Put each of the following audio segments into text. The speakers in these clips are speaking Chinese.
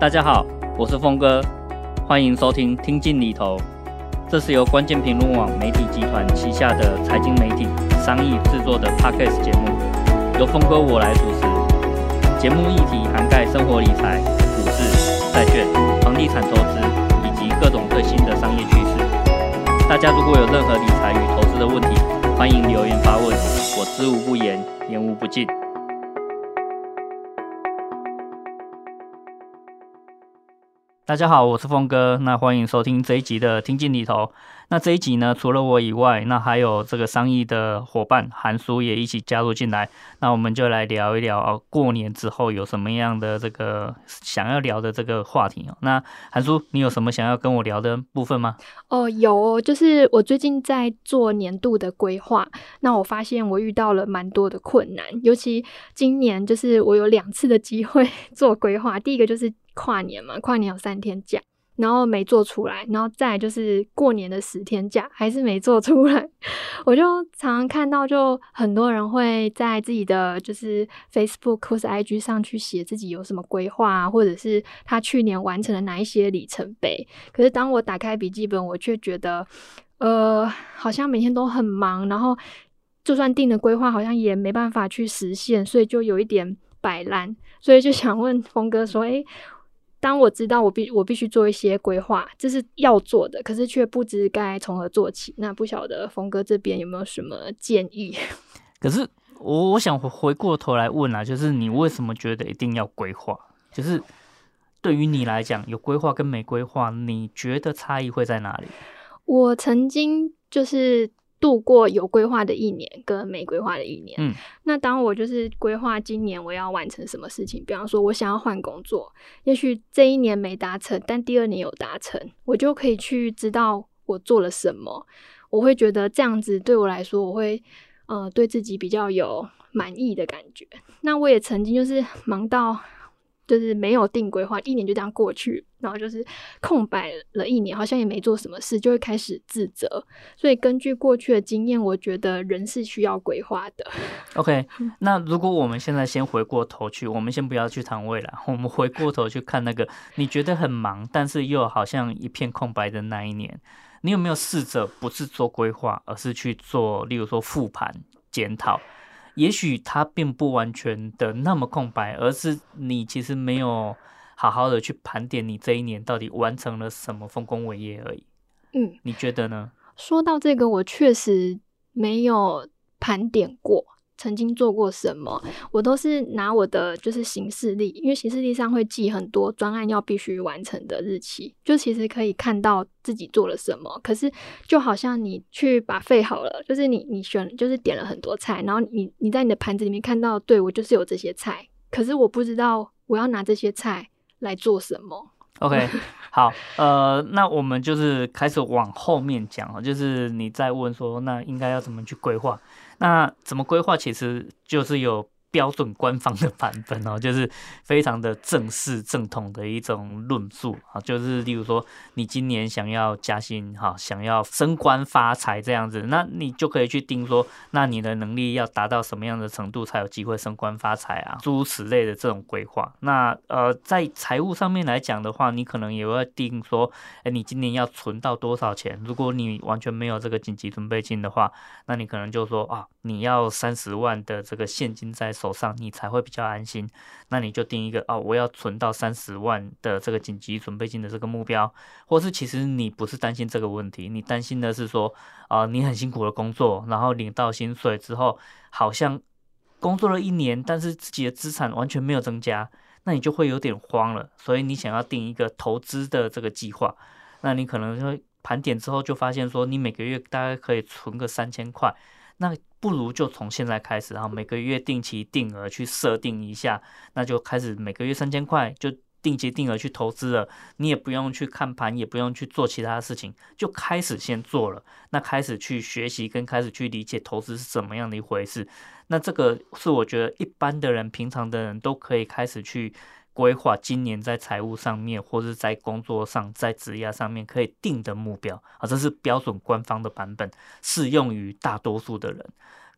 大家好，我是峰哥，欢迎收听《听进里头》，这是由关键评论网媒体集团旗下的财经媒体商议制作的 Podcast 节目，由峰哥我来主持。节目议题涵盖生活理财、股市、债券、房地产投资以及各种最新的商业趋势。大家如果有任何理财与投资的问题，欢迎留言发问，我知无不言，言无不尽。大家好，我是峰哥，那欢迎收听这一集的听进里头。那这一集呢，除了我以外，那还有这个商议的伙伴韩叔也一起加入进来。那我们就来聊一聊啊，过年之后有什么样的这个想要聊的这个话题哦。那韩叔，你有什么想要跟我聊的部分吗？哦，有，就是我最近在做年度的规划，那我发现我遇到了蛮多的困难，尤其今年就是我有两次的机会做规划，第一个就是。跨年嘛，跨年有三天假，然后没做出来，然后再就是过年的十天假，还是没做出来。我就常常看到，就很多人会在自己的就是 Facebook 或是 IG 上去写自己有什么规划啊，或者是他去年完成了哪一些里程碑。可是当我打开笔记本，我却觉得，呃，好像每天都很忙，然后就算定了规划，好像也没办法去实现，所以就有一点摆烂。所以就想问峰哥说，诶。当我知道我必我必须做一些规划，这是要做的，可是却不知该从何做起。那不晓得峰哥这边有没有什么建议？可是我我想回过头来问啊，就是你为什么觉得一定要规划？就是对于你来讲，有规划跟没规划，你觉得差异会在哪里？我曾经就是。度过有规划的一年跟没规划的一年。嗯，那当我就是规划今年我要完成什么事情，比方说我想要换工作，也许这一年没达成，但第二年有达成，我就可以去知道我做了什么。我会觉得这样子对我来说，我会呃对自己比较有满意的感觉。那我也曾经就是忙到。就是没有定规划，一年就这样过去，然后就是空白了一年，好像也没做什么事，就会开始自责。所以根据过去的经验，我觉得人是需要规划的。OK，那如果我们现在先回过头去，我们先不要去谈未来，我们回过头去看那个你觉得很忙，但是又好像一片空白的那一年，你有没有试着不是做规划，而是去做，例如说复盘检讨？也许它并不完全的那么空白，而是你其实没有好好的去盘点你这一年到底完成了什么丰功伟业而已。嗯，你觉得呢？说到这个，我确实没有盘点过。曾经做过什么，我都是拿我的就是行事历，因为行事历上会记很多专案要必须完成的日期，就其实可以看到自己做了什么。可是就好像你去把费好了，就是你你选就是点了很多菜，然后你你在你的盘子里面看到，对，我就是有这些菜，可是我不知道我要拿这些菜来做什么。OK，好，呃，那我们就是开始往后面讲，就是你在问说，那应该要怎么去规划？那怎么规划？其实就是有。标准官方的版本哦，就是非常的正式正统的一种论述啊，就是例如说你今年想要加薪哈，想要升官发财这样子，那你就可以去定说，那你的能力要达到什么样的程度才有机会升官发财啊，诸如此类的这种规划。那呃，在财务上面来讲的话，你可能也会定说，哎，你今年要存到多少钱？如果你完全没有这个紧急准备金的话，那你可能就说啊，你要三十万的这个现金在手上你才会比较安心，那你就定一个哦，我要存到三十万的这个紧急准备金的这个目标，或是其实你不是担心这个问题，你担心的是说啊、你很辛苦的工作，然后领到薪水之后，好像工作了一年，但是自己的资产完全没有增加，那你就会有点慌了，所以你想要定一个投资的这个计划，那你可能会盘点之后就发现说，你每个月大概可以存个三千块。那不如就从现在开始，然后每个月定期定额去设定一下，那就开始每个月三千块就定期定额去投资了。你也不用去看盘，也不用去做其他的事情，就开始先做了。那开始去学习跟开始去理解投资是怎么样的一回事。那这个是我觉得一般的人、平常的人都可以开始去。规划今年在财务上面，或者在工作上、在职业上面可以定的目标啊，这是标准官方的版本，适用于大多数的人。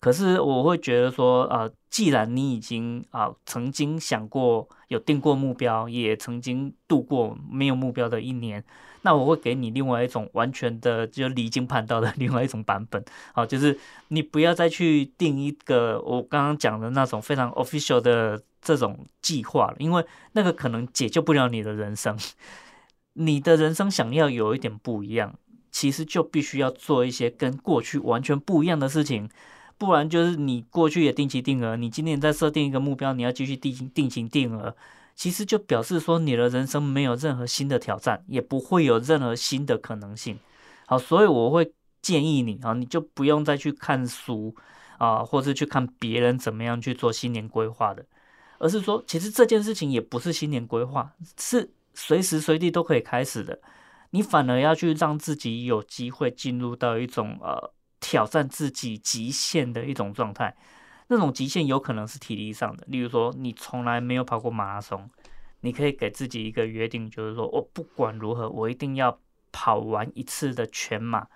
可是我会觉得说，呃，既然你已经啊、曾经想过有定过目标，也曾经度过没有目标的一年，那我会给你另外一种完全的就离经叛道的另外一种版本。好，就是你不要再去定一个我刚刚讲的那种非常 official 的这种计划了，因为那个可能解救不了你的人生。你的人生想要有一点不一样，其实就必须要做一些跟过去完全不一样的事情。不然就是你过去也定期定额，你今年再设定一个目标，你要继续定定期定额，其实就表示说你的人生没有任何新的挑战，也不会有任何新的可能性。好，所以我会建议你啊，你就不用再去看书啊，或是去看别人怎么样去做新年规划的，而是说，其实这件事情也不是新年规划，是随时随地都可以开始的。你反而要去让自己有机会进入到一种呃。挑战自己极限的一种状态，那种极限有可能是体力上的。例如说，你从来没有跑过马拉松，你可以给自己一个约定，就是说我不管如何，我一定要跑完一次的全马，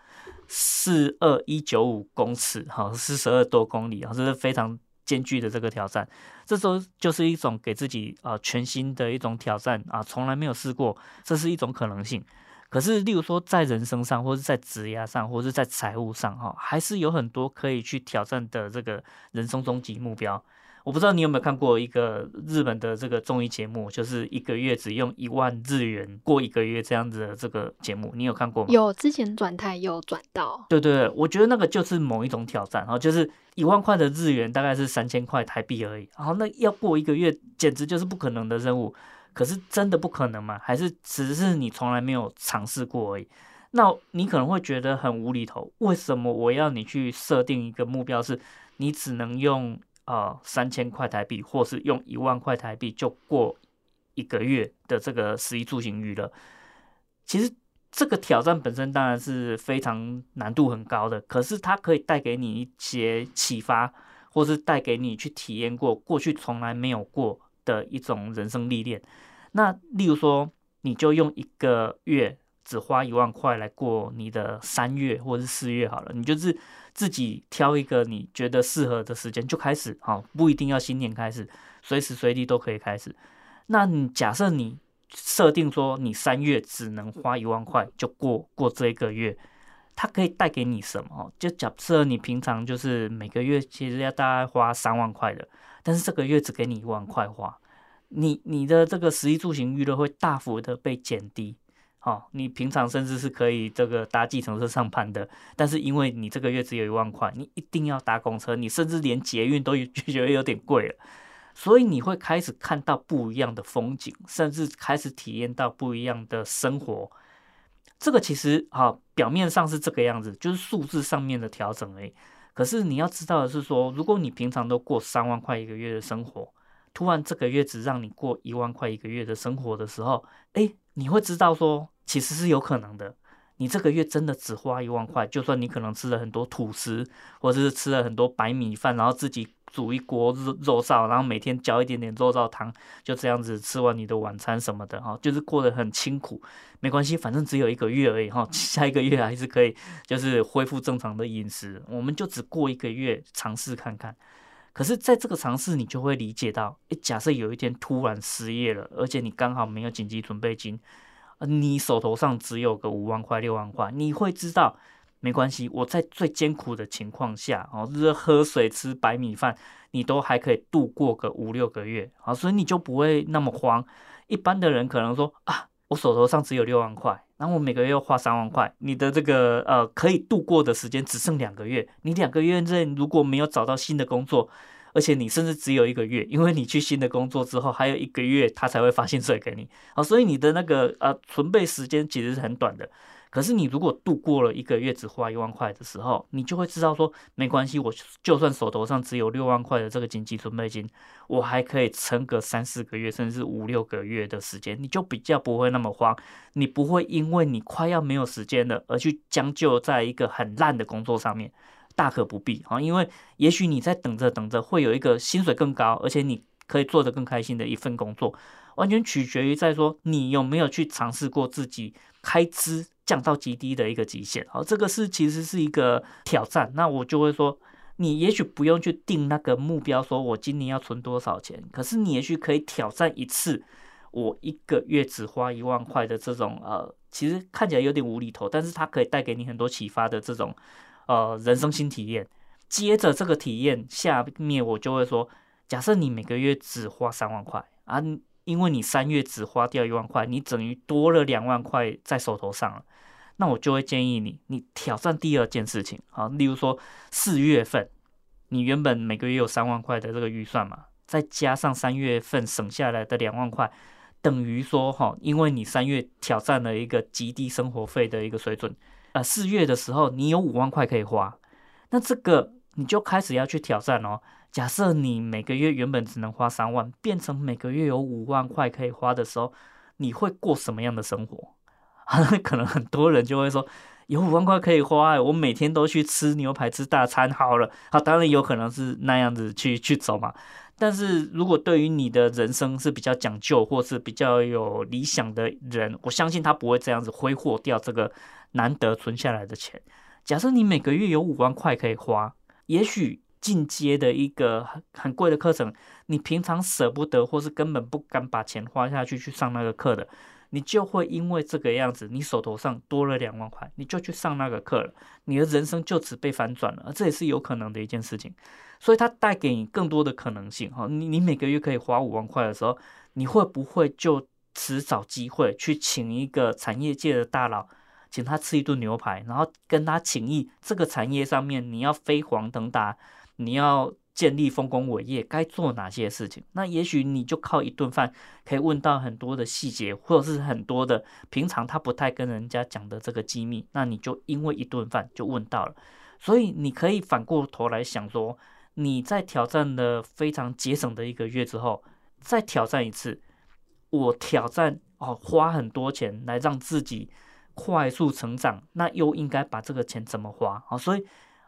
四二一九五公尺，哈，四十二多公里啊，这是非常艰巨的这个挑战。这时候就是一种给自己啊全新的一种挑战啊，从来没有试过，这是一种可能性。可是，例如说，在人生上，或是在职业上，或是在财务上，哈，还是有很多可以去挑战的这个人生终极目标。我不知道你有没有看过一个日本的这个综艺节目，就是一个月只用一万日元过一个月这样子的这个节目，你有看过吗？有，之前转台有转到。对对对，我觉得那个就是某一种挑战，然后就是一万块的日元，大概是三千块台币而已，然后那要过一个月，简直就是不可能的任务。可是真的不可能吗？还是只是你从来没有尝试过而已？那你可能会觉得很无厘头。为什么我要你去设定一个目标，是你只能用呃三千块台币，或是用一万块台币就过一个月的这个食衣住行娱乐？其实这个挑战本身当然是非常难度很高的，可是它可以带给你一些启发，或是带给你去体验过过去从来没有过的一种人生历练，那例如说，你就用一个月只花一万块来过你的三月或者是四月好了，你就是自己挑一个你觉得适合的时间就开始，好，不一定要新年开始，随时随地都可以开始。那你假设你设定说你三月只能花一万块就过过这一个月，它可以带给你什么？就假设你平常就是每个月其实要大概花三万块的。但是这个月只给你一万块花，你你的这个食衣住行娱乐会大幅的被减低，哦，你平常甚至是可以这个搭计程车上班的，但是因为你这个月只有一万块，你一定要搭公车，你甚至连捷运都 觉得有点贵了，所以你会开始看到不一样的风景，甚至开始体验到不一样的生活。这个其实哈、表面上是这个样子，就是数字上面的调整而已。可是你要知道的是说，如果你平常都过三万块一个月的生活，突然这个月只让你过一万块一个月的生活的时候，诶，你会知道说，其实是有可能的。你这个月真的只花一万块，就算你可能吃了很多吐司，或者是吃了很多白米饭，然后自己。煮一锅肉肉燥，然后每天浇一点点肉燥汤，就这样子吃完你的晚餐什么的哈，就是过得很清苦，没关系，反正只有一个月而已哈，下一个月还是可以，就是恢复正常的饮食。我们就只过一个月尝试看看。可是，在这个尝试，你就会理解到，诶，假设有一天突然失业了，而且你刚好没有紧急准备金，你手头上只有个五万块、六万块，你会知道。没关系，我在最艰苦的情况下，哦，就是喝水吃白米饭，你都还可以度过个五六个月，啊，所以你就不会那么慌。一般的人可能说啊，我手头上只有六万块，然后我每个月要花三万块，你的这个呃可以度过的时间只剩两个月，你两个月内如果没有找到新的工作，而且你甚至只有一个月，因为你去新的工作之后还有一个月他才会发薪水给你，啊，所以你的那个呃存备时间其实是很短的。可是你如果度过了一个月只花一万块的时候，你就会知道说，没关系，我就算手头上只有六万块的这个紧急准备金，我还可以撑个三四个月，甚至五六个月的时间，你就比较不会那么慌，你不会因为你快要没有时间了而去将就在一个很烂的工作上面，大可不必啊，因为也许你在等着等着会有一个薪水更高，而且你可以做得更开心的一份工作，完全取决于在说你有没有去尝试过自己开支降到极低的一个极限，好，这个是其实是一个挑战。那我就会说，你也许不用去定那个目标，说我今年要存多少钱，可是你也许可以挑战一次，我一个月只花一万块的这种呃，其实看起来有点无厘头，但是它可以带给你很多启发的这种呃人生新体验。接着这个体验下面，我就会说，假设你每个月只花三万块啊，因为你三月只花掉一万块，你等于多了两万块在手头上了。那我就会建议你，你挑战第二件事情啊，例如说四月份，你原本每个月有三万块的这个预算嘛，再加上三月份省下来的两万块，等于说哈，因为你三月挑战了一个极低生活费的一个水准，啊，四月的时候你有五万块可以花，那这个你就开始要去挑战哦。假设你每个月原本只能花三万，变成每个月有五万块可以花的时候，你会过什么样的生活？可能很多人就会说，有五万块可以花，我每天都去吃牛排吃大餐好了。好，当然有可能是那样子去去走嘛。但是如果对于你的人生是比较讲究或是比较有理想的人，我相信他不会这样子挥霍掉这个难得存下来的钱。假设你每个月有五万块可以花，也许进阶的一个很很贵的课程，你平常舍不得或是根本不敢把钱花下去去上那个课的。你就会因为这个样子，你手头上多了两万块，你就去上那个课了，你的人生就此被反转了，这也是有可能的一件事情。所以它带给你更多的可能性哈。你你每个月可以花五万块的时候，你会不会就此找机会去请一个产业界的大佬，请他吃一顿牛排，然后跟他请益这个产业上面你要飞黄腾达，你要。建立丰功伟业该做哪些事情？那也许你就靠一顿饭可以问到很多的细节，或者是很多的平常他不太跟人家讲的这个机密，那你就因为一顿饭就问到了。所以你可以反过头来想说，你在挑战了非常节省的一个月之后，再挑战一次。我挑战哦，花很多钱来让自己快速成长，那又应该把这个钱怎么花？好，所以。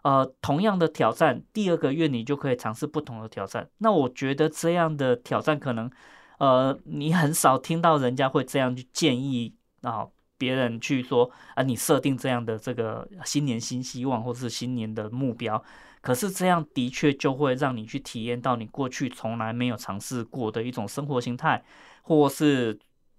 呃，同样的挑战，第二个月你就可以尝试不同的挑战。那我觉得这样的挑战可能，呃，你很少听到人家会这样去建议啊，别人去说啊，你设定这样的这个新年新希望或是新年的目标。可是这样的确就会让你去体验到你过去从来没有尝试过的一种生活形态，或是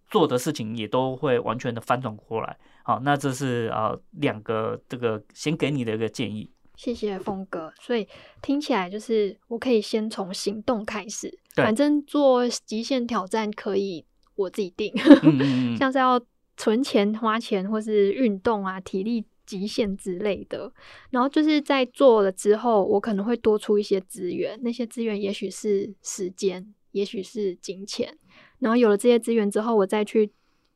做的事情也都会完全的翻转过来。好，那这是呃两个这个先给你的一个建议。谢谢峰哥，所以听起来就是我可以先从行动开始，反正做极限挑战可以我自己定，嗯嗯 像是要存钱、花钱或是运动啊、体力极限之类的。然后就是在做了之后，我可能会多出一些资源，那些资源也许是时间，也许是金钱。然后有了这些资源之后，我再去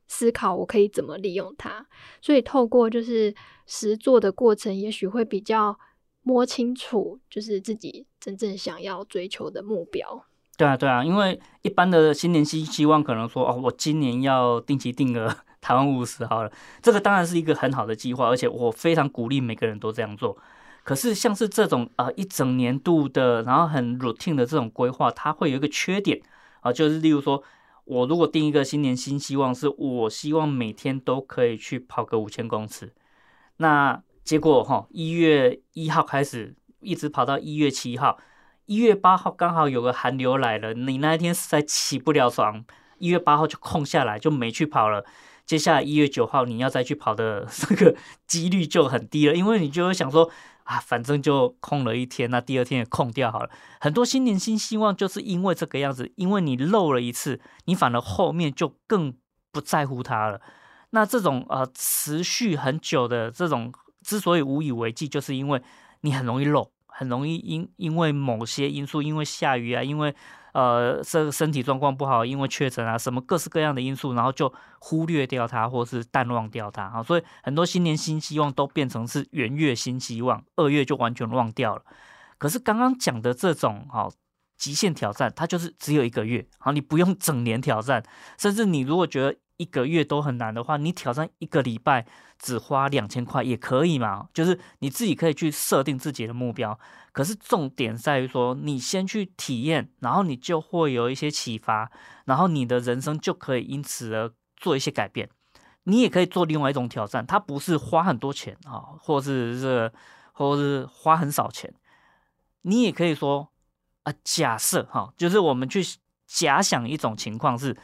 思考我可以怎么利用它。所以透过就是实做的过程，也许会比较。摸清楚就是自己真正想要追求的目标。对啊，对啊，因为一般的新年新希望可能说哦，我今年要定期定额 台湾五十好了，这个当然是一个很好的计划，而且我非常鼓励每个人都这样做。可是像是这种呃一整年度的，然后很 routine 的这种规划，它会有一个缺点啊、就是例如说我如果定一个新年新希望，是我希望每天都可以去跑个五千公尺，那。结果哈，一月一号开始，一直跑到一月七号，一月八号刚好有个寒流来了，你那一天实在起不了床，一月八号就空下来，就没去跑了。接下来一月九号你要再去跑的 这个几率就很低了，因为你就会想说啊，反正就空了一天，那第二天也空掉好了。很多新年新希望就是因为这个样子，因为你漏了一次，你反而后面就更不在乎它了。那这种呃持续很久的这种。之所以无以为继，就是因为你很容易漏，很容易因因为某些因素，因为下雨啊，因为呃身身体状况不好，因为确诊啊，什么各式各样的因素，然后就忽略掉它，或是淡忘掉它啊。所以很多新年新希望都变成是元月新希望，二月就完全忘掉了。可是刚刚讲的这种哈极限挑战，它就是只有一个月，好，你不用整年挑战，甚至你如果觉得。一个月都很难的话，你挑战一个礼拜只花两千块也可以嘛？就是你自己可以去设定自己的目标。可是重点在于说，你先去体验，然后你就会有一些启发，然后你的人生就可以因此而做一些改变。你也可以做另外一种挑战，它不是花很多钱啊，或是这个，或是花很少钱。你也可以说啊，假设哈，就是我们去假想一种情况是，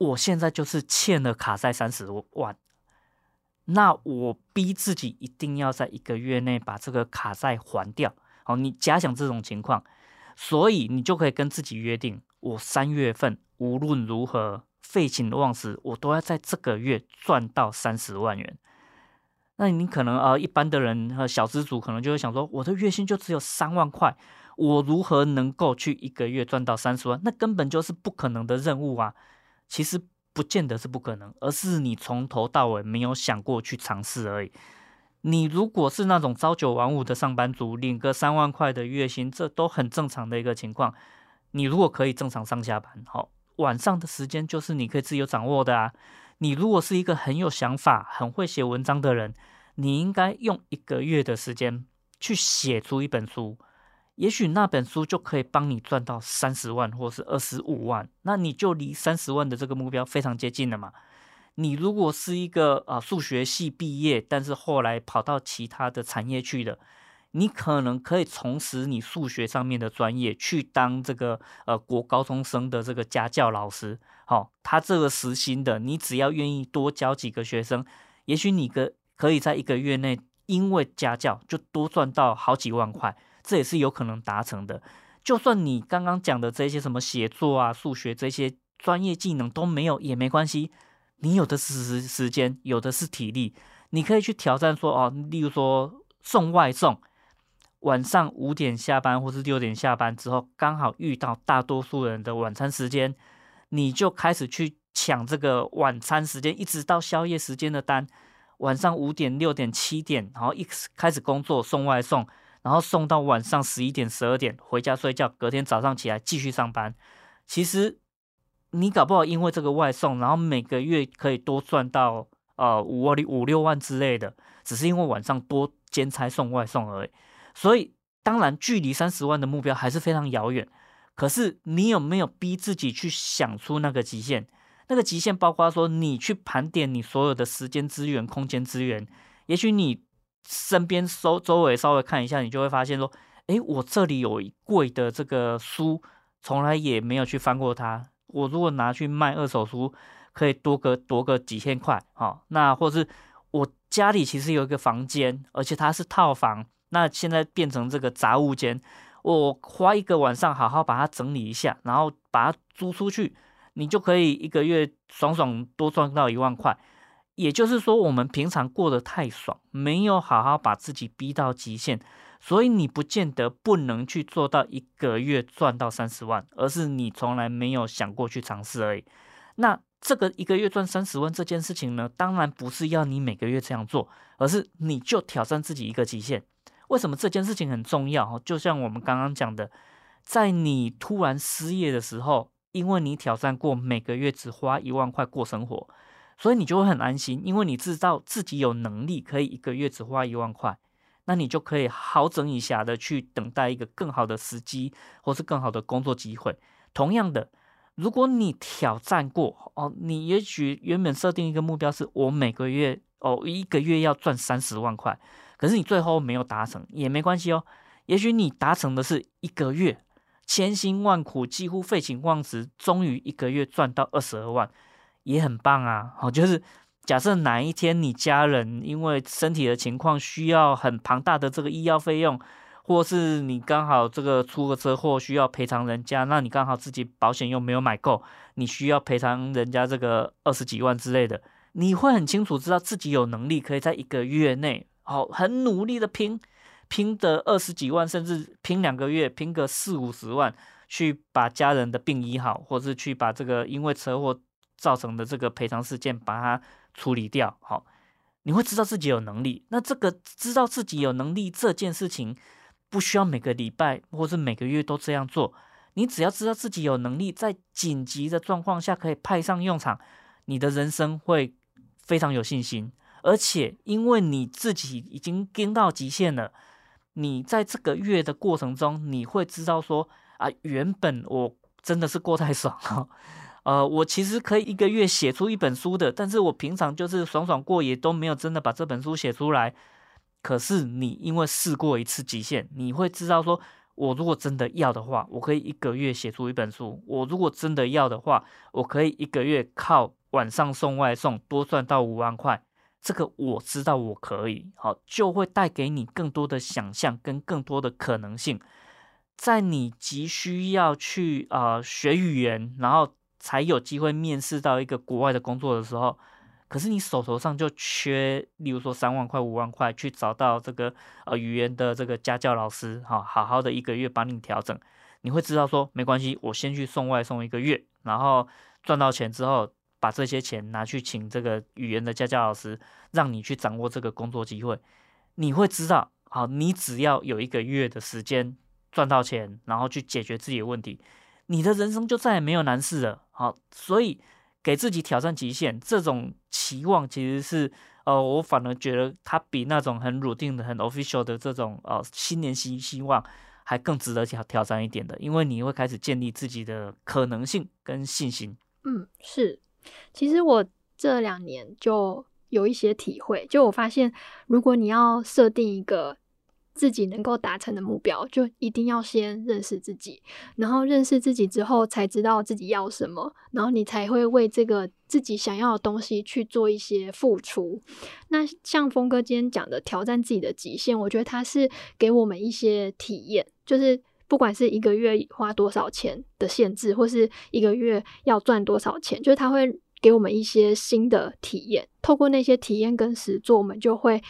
我现在就是欠了卡债三十万，那我逼自己一定要在一个月内把这个卡债还掉。好，你假想这种情况，所以你就可以跟自己约定，我三月份无论如何废寝忘食，我都要在这个月赚到三十万元。那你可能呃，一般的人和小资族可能就会想说，我的月薪就只有三万块，我如何能够去一个月赚到三十万？那根本就是不可能的任务啊！其实不见得是不可能，而是你从头到尾没有想过去尝试而已。你如果是那种朝九晚五的上班族，领个三万块的月薪，这都很正常的一个情况。你如果可以正常上下班，好，晚上的时间就是你可以自由掌握的啊。你如果是一个很有想法、很会写文章的人，你应该用一个月的时间去写出一本书，也许那本书就可以帮你赚到三十万或是二十五万，那你就离三十万的这个目标非常接近了嘛。你如果是一个啊数学系毕业，但是后来跑到其他的产业去了，你可能可以重拾你数学上面的专业，去当这个呃国高中生的这个家教老师。好、哦，他这个时薪的，你只要愿意多教几个学生，也许你个可以在一个月内，因为家教就多赚到好几万块，这也是有可能达成的。就算你刚刚讲的这些什么写作啊、数学这些专业技能都没有也没关系。你有的是时时间，有的是体力，你可以去挑战说哦，例如说送外送，晚上五点下班或是六点下班之后，刚好遇到大多数人的晚餐时间，你就开始去抢这个晚餐时间，一直到宵夜时间的单。晚上五点、六点、七点，然后一开始工作送外送，然后送到晚上十一点、十二点回家睡觉，隔天早上起来继续上班。其实。你搞不好因为这个外送，然后每个月可以多赚到呃五万、五六万之类的，只是因为晚上多兼差送外送而已。所以当然距离三十万的目标还是非常遥远。可是你有没有逼自己去想出那个极限？那个极限包括说你去盘点你所有的时间资源、空间资源。也许你身边周周围稍微看一下，你就会发现说，诶，我这里有一柜的这个书，从来也没有去翻过它。我如果拿去卖二手书，可以多个多个几千块，好，那或是我家里其实有一个房间，而且它是套房，那现在变成这个杂物间，我花一个晚上好好把它整理一下，然后把它租出去，你就可以一个月爽爽多赚到一万块。也就是说，我们平常过得太爽，没有好好把自己逼到极限。所以你不见得不能去做到一个月赚到三十万，而是你从来没有想过去尝试而已。那这个一个月赚三十万这件事情呢，当然不是要你每个月这样做，而是你就挑战自己一个极限。为什么这件事情很重要？就像我们刚刚讲的，在你突然失业的时候，因为你挑战过每个月只花一万块过生活，所以你就会很安心，因为你知道自己有能力可以一个月只花一万块。那你就可以好整以暇的去等待一个更好的时机，或是更好的工作机会。同样的，如果你挑战过哦，你也许原本设定一个目标是我每个月哦一个月要赚三十万块，可是你最后没有达成也没关系哦。也许你达成的是一个月千辛万苦，几乎废寝忘食，终于一个月赚到二十二万，也很棒啊！好，就是。假设哪一天你家人因为身体的情况需要很庞大的这个医药费用，或是你刚好这个出个车祸需要赔偿人家，那你刚好自己保险又没有买够，你需要赔偿人家这个二十几万之类的，你会很清楚知道自己有能力可以在一个月内，好很努力的拼，拼的二十几万，甚至拼两个月，拼个四五十万，去把家人的病医好，或是去把这个因为车祸造成的这个赔偿事件把它。处理掉，好，你会知道自己有能力。那这个知道自己有能力这件事情，不需要每个礼拜或是每个月都这样做。你只要知道自己有能力，在紧急的状况下可以派上用场，你的人生会非常有信心。而且，因为你自己已经跟到极限了，你在这个月的过程中，你会知道说啊，原本我真的是过太爽了。呃，我其实可以一个月写出一本书的，但是我平常就是爽爽过，也都没有真的把这本书写出来。可是你因为试过一次极限，你会知道说，我如果真的要的话，我可以一个月写出一本书。我如果真的要的话，我可以一个月靠晚上送外送多赚到五万块。这个我知道我可以，好，就会带给你更多的想象跟更多的可能性。在你急需要去啊、呃、学语言，然后才有机会面试到一个国外的工作的时候。可是你手头上就缺，例如说三万块、五万块，去找到这个呃语言的这个家教老师，哈，好好的一个月帮你调整，你会知道说没关系，我先去送外送一个月，然后赚到钱之后，把这些钱拿去请这个语言的家教老师，让你去掌握这个工作机会，你会知道，好，你只要有一个月的时间赚到钱，然后去解决自己的问题，你的人生就再也没有难事了，好，所以。给自己挑战极限，这种期望其实是，呃，我反而觉得它比那种很 routine 的、很 official 的这种，呃，新年新希望还更值得挑挑战一点的，因为你会开始建立自己的可能性跟信心。嗯，是，其实我这两年就有一些体会，就我发现，如果你要设定一个。自己能够达成的目标，就一定要先认识自己，然后认识自己之后，才知道自己要什么，然后你才会为这个自己想要的东西去做一些付出。那像峰哥今天讲的挑战自己的极限，我觉得他是给我们一些体验，就是不管是一个月花多少钱的限制，或是一个月要赚多少钱，就是他会给我们一些新的体验。透过那些体验跟实作，我们就会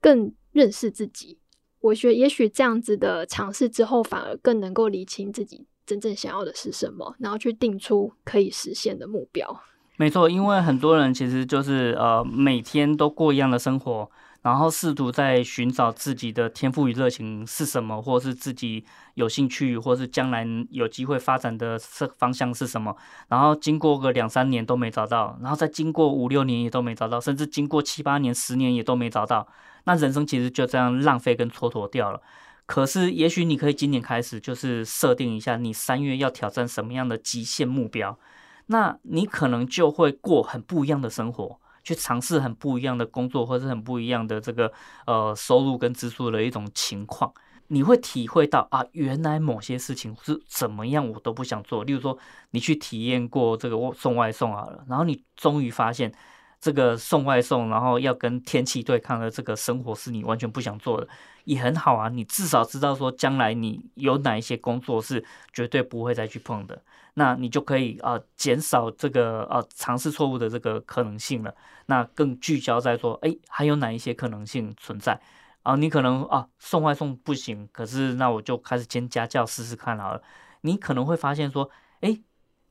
更认识自己。我觉得也许这样子的尝试之后，反而更能够理清自己真正想要的是什么，然后去定出可以实现的目标。没错，因为很多人其实就是呃每天都过一样的生活。然后试图在寻找自己的天赋与热情是什么，或是自己有兴趣，或是将来有机会发展的方向是什么。然后经过个两三年都没找到，然后再经过五六年也都没找到，甚至经过七八年、十年也都没找到。那人生其实就这样浪费跟蹉跎掉了。可是也许你可以今年开始，就是设定一下你三月要挑战什么样的极限目标，那你可能就会过很不一样的生活。去尝试很不一样的工作，或者很不一样的这个呃收入跟支出的一种情况，你会体会到啊，原来某些事情是怎么样，我都不想做。例如说，你去体验过这个送外送啊了，然后你终于发现。这个送外送，然后要跟天气对抗的这个生活是你完全不想做的，也很好啊。你至少知道说，将来你有哪一些工作是绝对不会再去碰的，那你就可以啊、呃、减少这个啊、呃、尝试错误的这个可能性了。那更聚焦在说，哎，还有哪一些可能性存在啊？你可能啊送外送不行，可是那我就开始兼家教试试看好了。你可能会发现说，哎。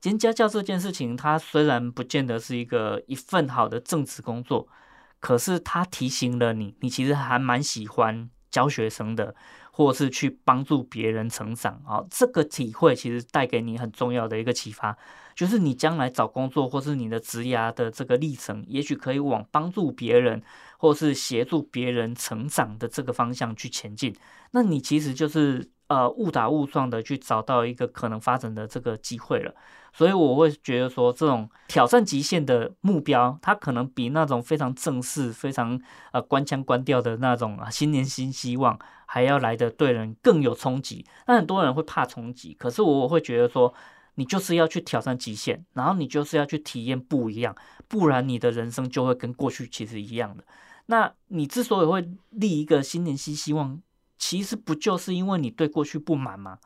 兼家教这件事情，它虽然不见得是一个一份好的正职工作，可是它提醒了你，你其实还蛮喜欢教学生的，或是去帮助别人成长啊。这个体会其实带给你很重要的一个启发，就是你将来找工作或是你的职涯的这个历程，也许可以往帮助别人或是协助别人成长的这个方向去前进。那你其实就是。呃，误打误撞的去找到一个可能发展的这个机会了，所以我会觉得说，这种挑战极限的目标，它可能比那种非常正式、非常呃关腔关调的那种啊新年新希望还要来的对人更有冲击。那很多人会怕冲击，可是我会觉得说，你就是要去挑战极限，然后你就是要去体验不一样，不然你的人生就会跟过去其实一样的。那你之所以会立一个新年新希望，其实不就是因为你对过去不满吗？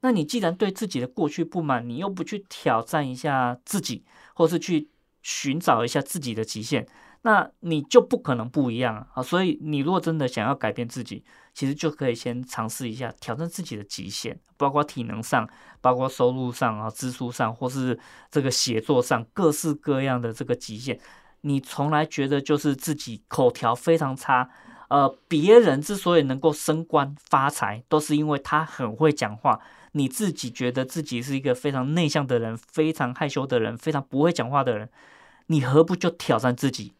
那你既然对自己的过去不满，你又不去挑战一下自己，或是去寻找一下自己的极限，那你就不可能不一样啊！所以你如果真的想要改变自己，其实就可以先尝试一下挑战自己的极限，包括体能上，包括收入上啊、支出上，或是这个写作上，各式各样的这个极限。你从来觉得就是自己口条非常差。呃，别人之所以能够升官发财，都是因为他很会讲话。你自己觉得自己是一个非常内向的人，非常害羞的人，非常不会讲话的人，你何不就挑战自己？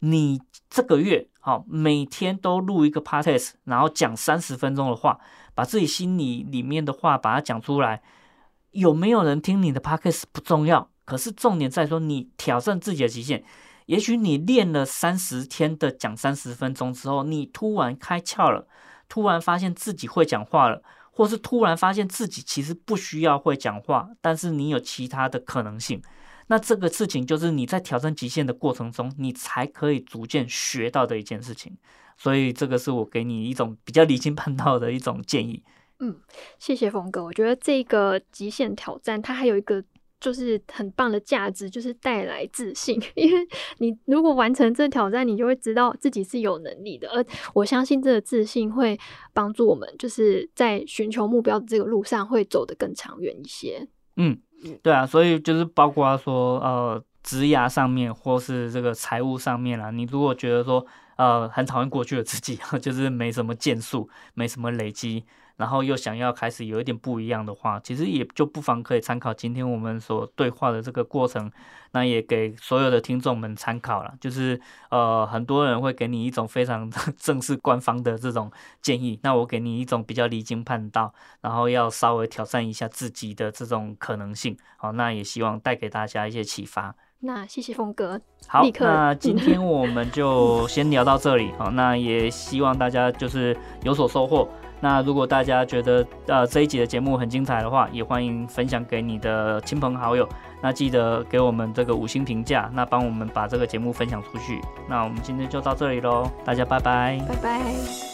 你这个月好，哦，每天都录一个 podcast，然后讲三十分钟的话，把自己心里里面的话把它讲出来。有没有人听你的 podcast 不重要，可是重点在说你挑战自己的极限。也许你练了三十天的讲三十分钟之后，你突然开窍了，突然发现自己会讲话了，或是突然发现自己其实不需要会讲话，但是你有其他的可能性。那这个事情就是你在挑战极限的过程中，你才可以逐渐学到的一件事情。所以这个是我给你一种比较离经叛道的一种建议。嗯，谢谢峰哥。我觉得这个极限挑战它还有一个就是很棒的价值，就是带来自信。因为你如果完成这挑战，你就会知道自己是有能力的。而我相信这个自信会帮助我们，就是在寻求目标的这个路上会走得更长远一些。嗯。对啊，所以就是包括说，呃，职涯上面或是这个财务上面啦，你如果觉得说，呃，很讨厌过去的自己，就是没什么建树，没什么累积。然后又想要开始有一点不一样的话，其实也就不妨可以参考今天我们所对话的这个过程，那也给所有的听众们参考了。就是呃，很多人会给你一种非常 正式官方的这种建议，那我给你一种比较离经叛道，然后要稍微挑战一下自己的这种可能性。好，那也希望带给大家一些启发。那谢谢峰哥。好，那 今天我们就先聊到这里。好，那也希望大家就是有所收获。那如果大家觉得呃这一集的节目很精彩的话，也欢迎分享给你的亲朋好友。那记得给我们这个五星评价，那帮我们把这个节目分享出去。那我们今天就到这里喽，大家拜拜，拜拜。